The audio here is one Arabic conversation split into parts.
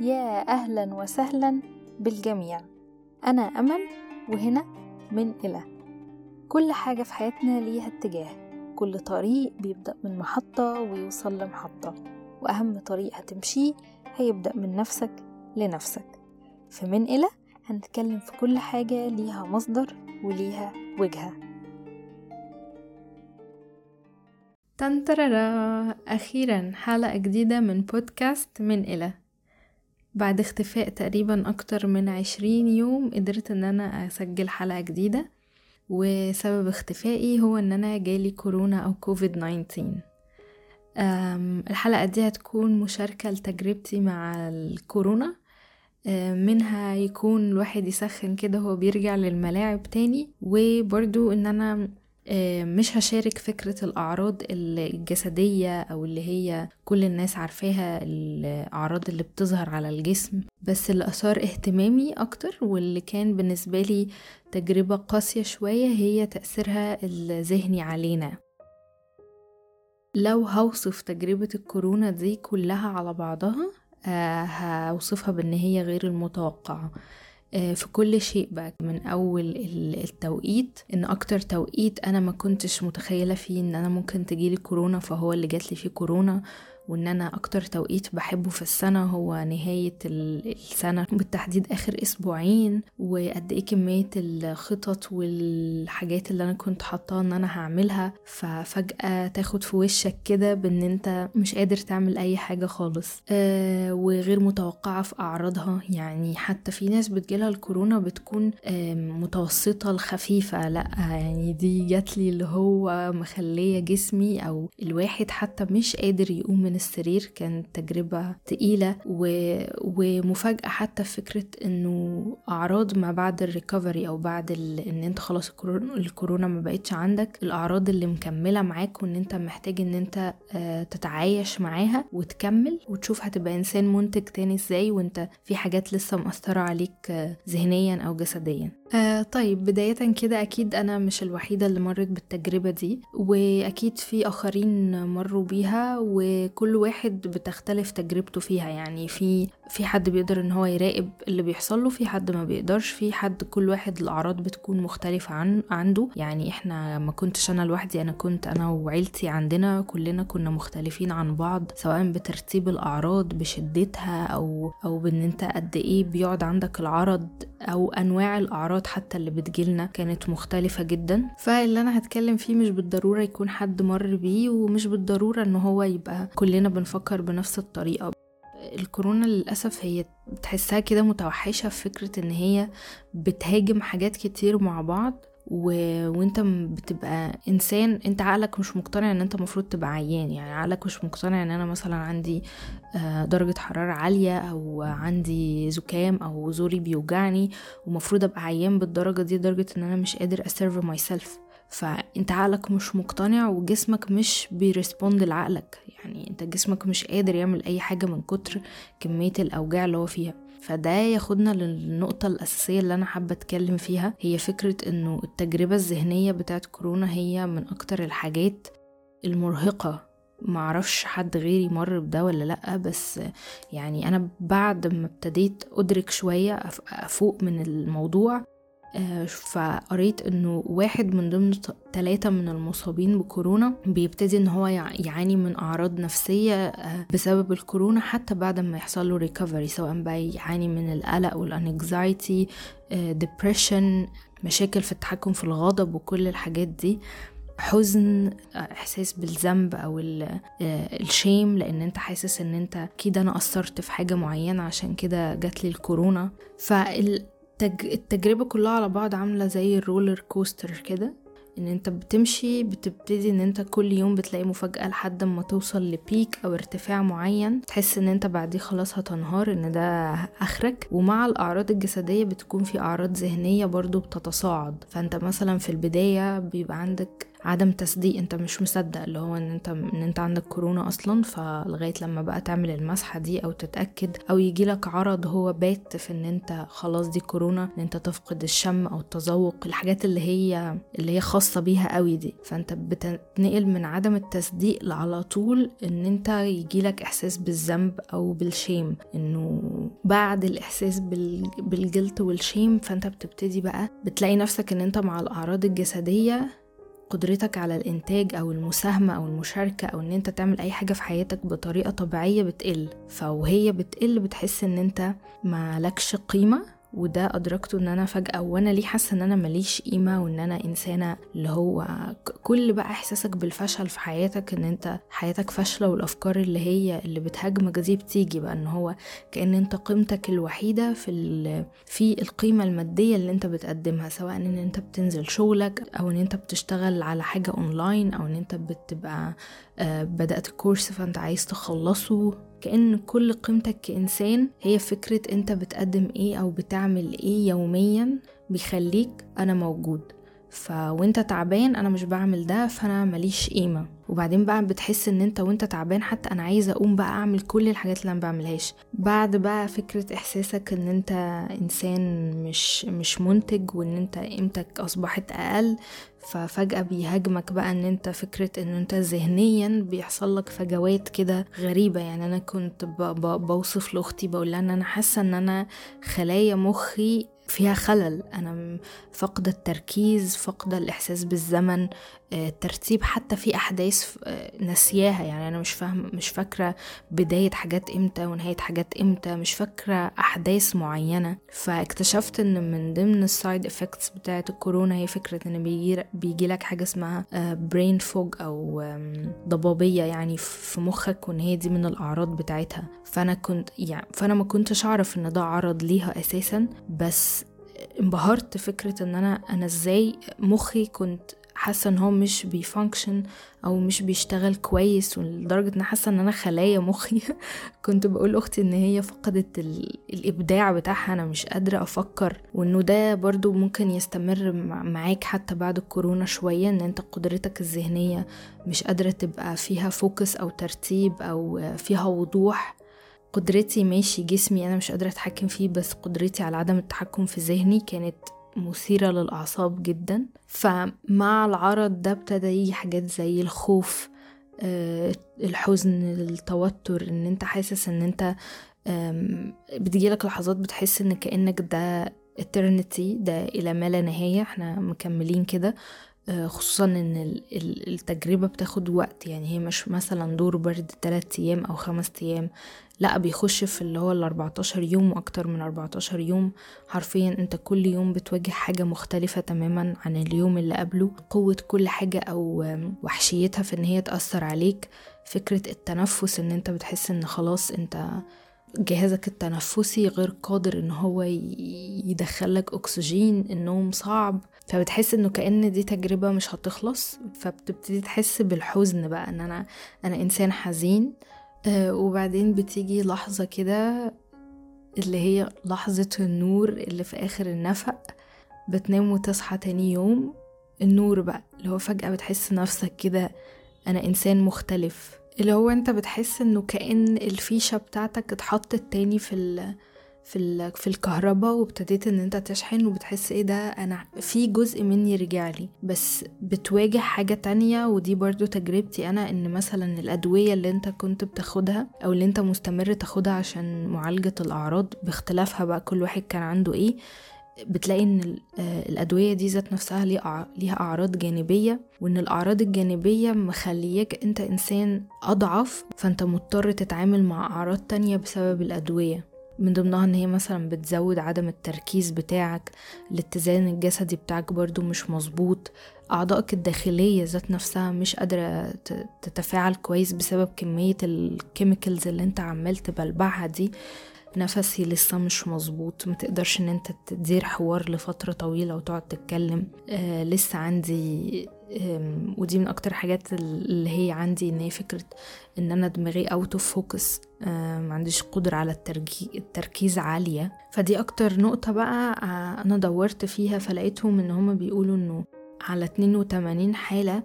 يا أهلا وسهلا بالجميع. أنا أمل وهنا من إلى كل حاجة في حياتنا ليها اتجاه. كل طريق بيبدأ من محطة ويوصل لمحطة. وأهم طريق هتمشيه هيبدأ من نفسك لنفسك. فمن إلى هنتكلم في كل حاجة ليها مصدر وليها وجهة. تنتررا أخيرا حلقة جديدة من بودكاست من إلى بعد اختفاء تقريبا أكتر من عشرين يوم قدرت إن أنا أسجل حلقة جديدة وسبب اختفائي هو إن أنا جالي كورونا أو كوفيد 19 الحلقة دي هتكون مشاركة لتجربتي مع الكورونا. منها يكون الواحد يسخن كده هو بيرجع للملاعب تاني وبرضو إن أنا مش هشارك فكرة الأعراض الجسدية أو اللي هي كل الناس عارفاها الأعراض اللي بتظهر على الجسم. بس اللي أثار اهتمامي أكتر واللي كان بالنسبة لي تجربة قاسية شوية هي تأثيرها الذهني علينا. لو هوصف تجربة الكورونا دي كلها على بعضها هوصفها بأن هي غير المتوقعة. في كل شيء بقى. من أول التوقيت إن أكتر توقيت أنا ما كنتش متخيلة فيه إن أنا ممكن تجيلي كورونا فهو اللي جاتلي فيه كورونا. وإن أنا أكتر توقيت بحبه في السنة هو نهاية السنة بالتحديد آخر أسبوعين وقد إيه كمية الخطط والحاجات اللي أنا كنت حاطاها إن أنا هعملها ففجأة تاخد في وشك كده بإن أنت مش قادر تعمل أي حاجة خالص. آه وغير متوقعة في أعراضها. يعني حتى في ناس بتجيلها الكورونا بتكون آه متوسطة الخفيفة. لأ يعني دي جاتلي اللي هو مخلية جسمي أو الواحد حتى مش قادر يقوم من السرير كانت تجربة تقيلة و... ومفاجأة حتى فكرة إنه أعراض ما بعد الريكفري أو بعد ال... إن أنت خلاص الكورونا, ما بقتش عندك الأعراض اللي مكملة معاك وإن أنت محتاج إن أنت تتعايش معاها وتكمل وتشوف هتبقى إنسان منتج تاني إزاي وأنت في حاجات لسه مأثرة عليك ذهنيا أو جسديا. آه طيب بداية كده أكيد أنا مش الوحيدة اللي مرت بالتجربة دي وأكيد في آخرين مروا بيها وكل واحد بتختلف تجربته فيها. يعني في في حد بيقدر إن هو يراقب اللي بيحصل له في حد ما بيقدرش في حد كل واحد الأعراض بتكون مختلفة عن عنده. يعني إحنا ما كنتش أنا لوحدي أنا كنت أنا وعيلتي عندنا كلنا كنا مختلفين عن بعض سواء بترتيب الأعراض بشدتها أو أو بإن أنت قد إيه بيقعد عندك العرض أو أنواع الأعراض حتى اللي بتجيلنا كانت مختلفة جدا. فاللي أنا هتكلم فيه مش بالضرورة يكون حد مر بيه ومش بالضرورة إن هو يبقى كلنا بنفكر بنفس الطريقة. الكورونا للأسف هي بتحسها كده متوحشة في فكرة إن هي بتهاجم حاجات كتير مع بعض. و... وانت بتبقى انسان انت عقلك مش مقتنع ان انت المفروض تبقى عيان. يعني عقلك مش مقتنع ان أنا مثلا عندي درجة حرارة عالية أو عندي زكام أو زوري بيوجعني ومفروض ابقى عيان بالدرجة دي لدرجة ان أنا مش قادر ا serve myself فانت عقلك مش مقتنع وجسمك مش بي respond لعقلك. يعني انت جسمك مش قادر يعمل اي حاجة من كتر كمية الاوجاع اللي هو فيها. فده ياخدنا للنقطة الأساسية اللي أنا حابة أتكلم فيها. هي فكرة إنه التجربة الذهنية بتاعت كورونا هي من أكتر الحاجات المرهقة. معرفش حد غيري مر بده ولا لأ بس يعني أنا بعد ما ابتديت أدرك شوية أفوق من الموضوع. فقريت إنه واحد من ضمن ثلاثة من المصابين بكورونا بيبتدي إن هو يعاني من أعراض نفسية بسبب الكورونا حتى بعد ما يحصل له recovery سواء بقى يعاني من القلق وال anxiety depression مشاكل في التحكم في الغضب وكل الحاجات دي. حزن إحساس بالذنب أو ال shame لأن أنت حاسس إن أنت كده أنا قصرت في حاجة معينة عشان كده جات لي الكورونا. فالتجربة كلها على بعض عاملة زي ال roller coaster كده إن أنت بتمشي بتبتدي إن أنت كل يوم بتلاقي مفاجأة لحد ما توصل ل peak أو ارتفاع معين تحس إن أنت بعديه خلاص هتنهار إن ده آخرك. ومع الأعراض الجسدية بتكون في أعراض ذهنية برضو بتتصاعد. فأنت مثلا في البداية بيبقى عندك عدم تصديق انت مش مصدق اللي هو ان انت ان انت عندك كورونا أصلا فلغاية لما بقى تعمل المسحة دي أو تتأكد أو يجي لك عرض هو بات في إن انت خلاص دي كورونا إن انت تفقد الشم أو التذوق الحاجات اللي هي اللي هي خاصة بيها قوي دي. فأنت بتنقل من عدم التصديق على طول إن انت يجي لك إحساس بالذنب أو بالشيم. إنه بعد الإحساس بالجلد والشيم فأنت بتبتدي بقى بتلاقي نفسك إن انت مع الأعراض الجسدية قدرتك على الإنتاج أو المساهمة أو المشاركة أو إن أنت تعمل أي حاجة في حياتك بطريقة طبيعية بتقل. فوهي بتقل بتحس إن أنت مالكش قيمة وده أدركته إن أنا فجأة وأنا ليه حاسة إن أنا ماليش قيمة وإن أنا إنسانة اللي هو كل بقى إحساسك بالفشل في حياتك إن أنت حياتك فاشلة والأفكار اللي هي اللي بتهاجمك دي بتيجي بقى إن هو كأن أنت قيمتك الوحيدة في في القيمة المادية اللي أنت بتقدمها سواء إن أنت بتنزل شغلك أو إن أنت بتشتغل على حاجة أونلاين أو إن أنت بتبقى بدأت كورس فأنت عايز تخلصه. كأن كل قيمتك كإنسان هي فكرة أنت بتقدم إيه أو بتعمل إيه يوميا بيخليك أنا موجود. ف وانت تعبان أنا مش بعمل ده فانا ماليش قيمة. وبعدين بقى بتحس ان انت وانت تعبان حتى أنا عايزة اقوم بقى اعمل كل الحاجات اللي أنا بعملهاش. بعد بقى فكرة احساسك ان انت انسان مش مش منتج وان انت قيمتك اصبحت أقل ففجأة بيهاجمك بقى ان انت فكرة ان انت ذهنيا بيحصل لك فجوات كده غريبة. يعني أنا كنت بوصف لأختي بقول لها ان أنا حاسة ان أنا خلايا مخي فيها خلل. أنا فقد التركيز فقد الإحساس بالزمن الترتيب. حتى في أحداث نسياها. يعني أنا مش فاهم مش فاكرة بداية حاجات إمتى ونهاية حاجات إمتى. مش فاكرة أحداث معينة. فاكتشفت إن من ضمن ال side effects بتاعة الكورونا هي فكرة إن بيجي, بيجي لك حاجة اسمها brain fog أو ضبابية يعني في مخك وإن هي دي من الأعراض بتاعتها. فأنا كنت يعني فأنا ما كنتش أعرف إن ده عرض ليها أساسا. بس انبهرت فكرة إن أنا أنا إزاي مخي كنت حاسة إن هو مش بي function أو مش بيشتغل كويس ولدرجة إن حاسة إن أنا خلايا مخي. كنت بقول لأختي إن هي فقدت الإبداع بتاعها أنا مش قادرة أفكر وإنه ده برضو ممكن يستمر معاك حتى بعد الكورونا شوية إن أنت قدرتك الذهنية مش قادرة تبقى فيها فوكس أو ترتيب أو فيها وضوح. قدرتي ماشي جسمي أنا مش قادرة أتحكم فيه بس قدرتي على عدم التحكم في ذهني كانت مثيرة للأعصاب جدا. فمع العرض ده ابتدى يجي حاجات زي الخوف أه الحزن التوتر إن أنت حاسس إن أنت بتجيلك لحظات بتحس إن كأنك ده eternity ده إلى ما لا نهاية. إحنا مكملين كده خصوصا إن التجربة بتاخد وقت. يعني هي مش مثلا دور برد 3 أيام أو 5 أيام. لا بيخش في اللي هو ال 14 يوم وأكتر من 14 يوم. حرفيا أنت كل يوم بتواجه حاجة مختلفة تماما عن اليوم اللي قبله. قوة كل حاجة أو وحشيتها في إن هي تأثر عليك. فكرة التنفس إن أنت بتحس إن خلاص أنت جهازك التنفسي غير قادر إن هو يدخلك أكسجين النوم صعب. فبتحس إنه كأن دي تجربة مش هتخلص. فبتبتدي تحس بالحزن بقى إن أنا أنا إنسان حزين. وبعدين بتيجي لحظة كده اللي هي لحظة النور اللي في آخر النفق بتنام وتصحى تاني يوم. النور بقى اللي هو فجأة بتحس نفسك كده أنا إنسان مختلف. اللي هو أنت بتحس إنه كأن الفيشة بتاعتك اتحطت تاني في في في الكهرباء وابتديت إن أنت تشحن وبتحس إيه ده أنا في جزء مني رجع لي. بس بتواجه حاجة تانية ودي برضو تجربتي أنا إن مثلا الأدوية اللي أنت كنت بتاخدها أو اللي أنت مستمر تاخدها عشان معالجة الأعراض باختلافها بقى كل واحد كان عنده إيه بتلاقي إن الأدوية دي ذات نفسها ليها أعراض جانبية وإن الأعراض الجانبية مخلياك أنت إنسان أضعف فأنت مضطر تتعامل مع أعراض تانية بسبب الأدوية. من ضمنها إن هي مثلا بتزود عدم التركيز بتاعك الاتزان الجسدي بتاعك برضو مش مظبوط أعضائك الداخلية ذات نفسها مش قادرة تتفاعل كويس بسبب كمية الكيميكلز اللي أنت عمال تبلبعها دي نفسي لسه مش مظبوط متقدرش إن أنت تدير حوار لفترة طويلة وتقعد تتكلم. آه لسه عندي ودي من أكتر حاجات اللي هي عندي إن هي فكرة إن أنا دماغي out of focus ما عنديش قدرة على التركيز عالية. فدي أكتر نقطة بقى أنا دورت فيها فلقيتهم إن هما بيقولوا إنه على 82 حالة آه،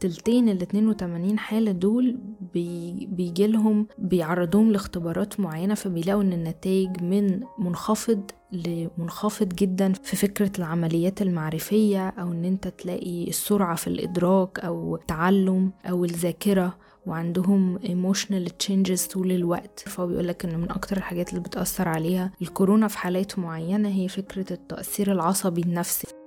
تلتين ال 82 حالة دول بي بيجيلهم بيعرضوهم لاختبارات معينة فبيلاقوا إن النتائج من منخفض لمنخفض جدا في فكرة العمليات المعرفية أو إن أنت تلاقي السرعة في الإدراك أو التعلم أو الذاكرة وعندهم emotional changes طول الوقت. فهو بيقولك إن من أكتر الحاجات اللي بتأثر عليها الكورونا في حالات معينة هي فكرة التأثير العصبي النفسي.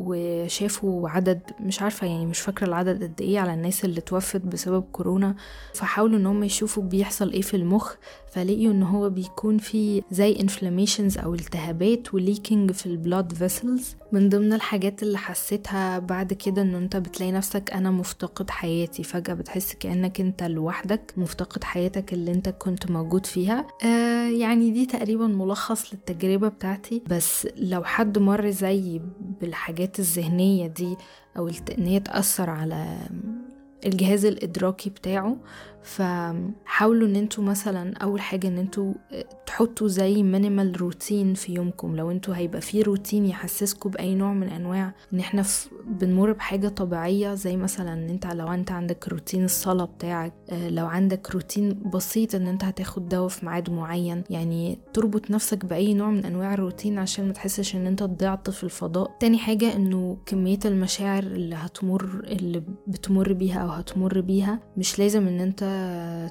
وشافوا عدد مش عارفة يعني مش فاكرة العدد قد إيه على الناس اللي توفت بسبب كورونا فحاولوا إن هم يشوفوا بيحصل إيه في المخ فلقيوا إن هو بيكون في زي inflammations أو التهابات وليكينج في البلاد فيسلز من ضمن الحاجات اللي حسيتها بعد كده إن أنت بتلاقي نفسك أنا مفتقد حياتي. فجأة بتحس كأنك أنت لوحدك مفتقد حياتك اللي أنت كنت موجود فيها. آه يعني دي تقريبا ملخص للتجربة بتاعتي. بس لو حد مر زي بالحاجات الذهنية دي أو إن هي تأثر على الجهاز الإدراكي بتاعه فحاولوا إن أنتوا مثلا أول حاجة إن أنتوا تحطوا زي minimal routine في يومكم. لو أنتوا هيبقى في روتين يحسسكم بأي نوع من أنواع إن إحنا بنمر بحاجة طبيعية زي مثلا إن انت لو انت عندك روتين الصلاة بتاعك لو عندك روتين بسيط إن انت هتاخد دواء في ميعاد معين. يعني تربط نفسك بأي نوع من أنواع الروتين عشان ما تحسش إن انت ضعت في الفضاء. تاني حاجة إنه كمية المشاعر اللي هتمر اللي بتمر بيها أو هتمر بيها مش لازم إن انت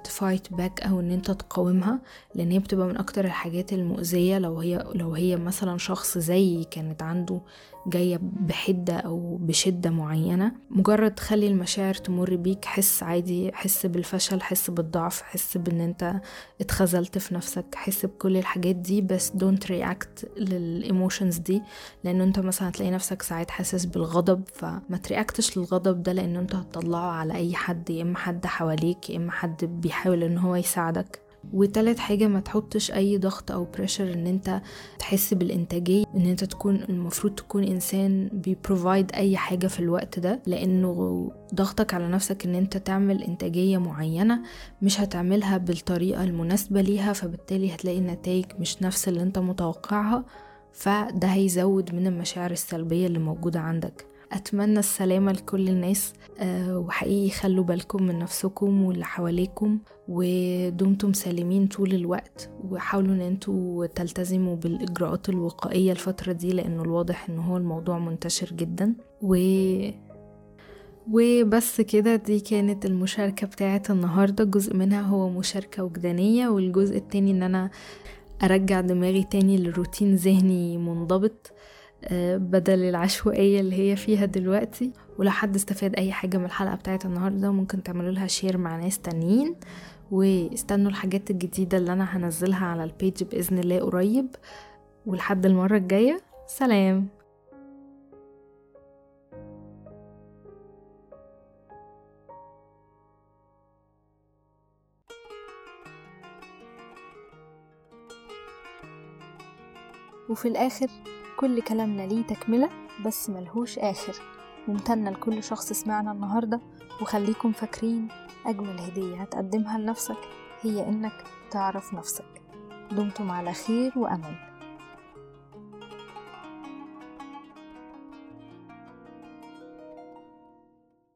ت fight back أو إن أنت تقاومها لأن هي بتبقى من أكتر الحاجات المؤذية لو هي لو هي مثلا شخص زي كانت عنده جاية بحدة أو بشدة معينة مجرد تخلي المشاعر تمر بيك حس عادي حس بالفشل حس بالضعف حس بإن أنت اتخذلت في نفسك حس بكل الحاجات دي بس don't react لل emotions دي لأن أنت مثلا هتلاقي نفسك ساعات حاسس بالغضب فما ت react ش للغضب ده لأن أنت هتطلعه على أي حد يا إما حد حواليك يا إما حد بيحاول إن هو يساعدك. وتالت حاجة ما تحطش أي ضغط أو pressure إن أنت تحس بالإنتاجية إن أنت تكون المفروض تكون إنسان بي provide أي حاجة في الوقت ده لأنه ضغطك على نفسك إن أنت تعمل إنتاجية معينة مش هتعملها بالطريقة المناسبة ليها فبالتالي هتلاقي النتائج مش نفس اللي أنت متوقعها فده هيزود من المشاعر السلبية اللي موجودة عندك. أتمنى السلامة لكل الناس أه وحقيقي خلوا بالكم من نفسكم واللي حواليكم ودمتم سالمين طول الوقت وحاولوا إن أنتوا تلتزموا بالإجراءات الوقائية الفترة دي لأنه الواضح إن هو الموضوع منتشر جدا. و وبس كده دي كانت المشاركة بتاعت النهاردة. جزء منها هو مشاركة وجدانية والجزء التاني إن أنا أرجع دماغي تاني لروتين ذهني منضبط. بدل العشوائية اللي هي فيها دلوقتي. ولو حد استفاد أي حاجة من الحلقة بتاعت النهاردة ممكن تعملوا لها share مع ناس تانيين. واستنوا الحاجات الجديدة اللي أنا هنزلها على ال page بإذن الله قريب. ولحد المرة الجاية سلام. وفي الآخر كل كلامنا ليه تكملة بس ملهوش آخر. ممتنة لكل شخص سمعنا النهاردة وخليكم فاكرين أجمل هدية هتقدمها لنفسك هي إنك تعرف نفسك. دمتم على خير وأمل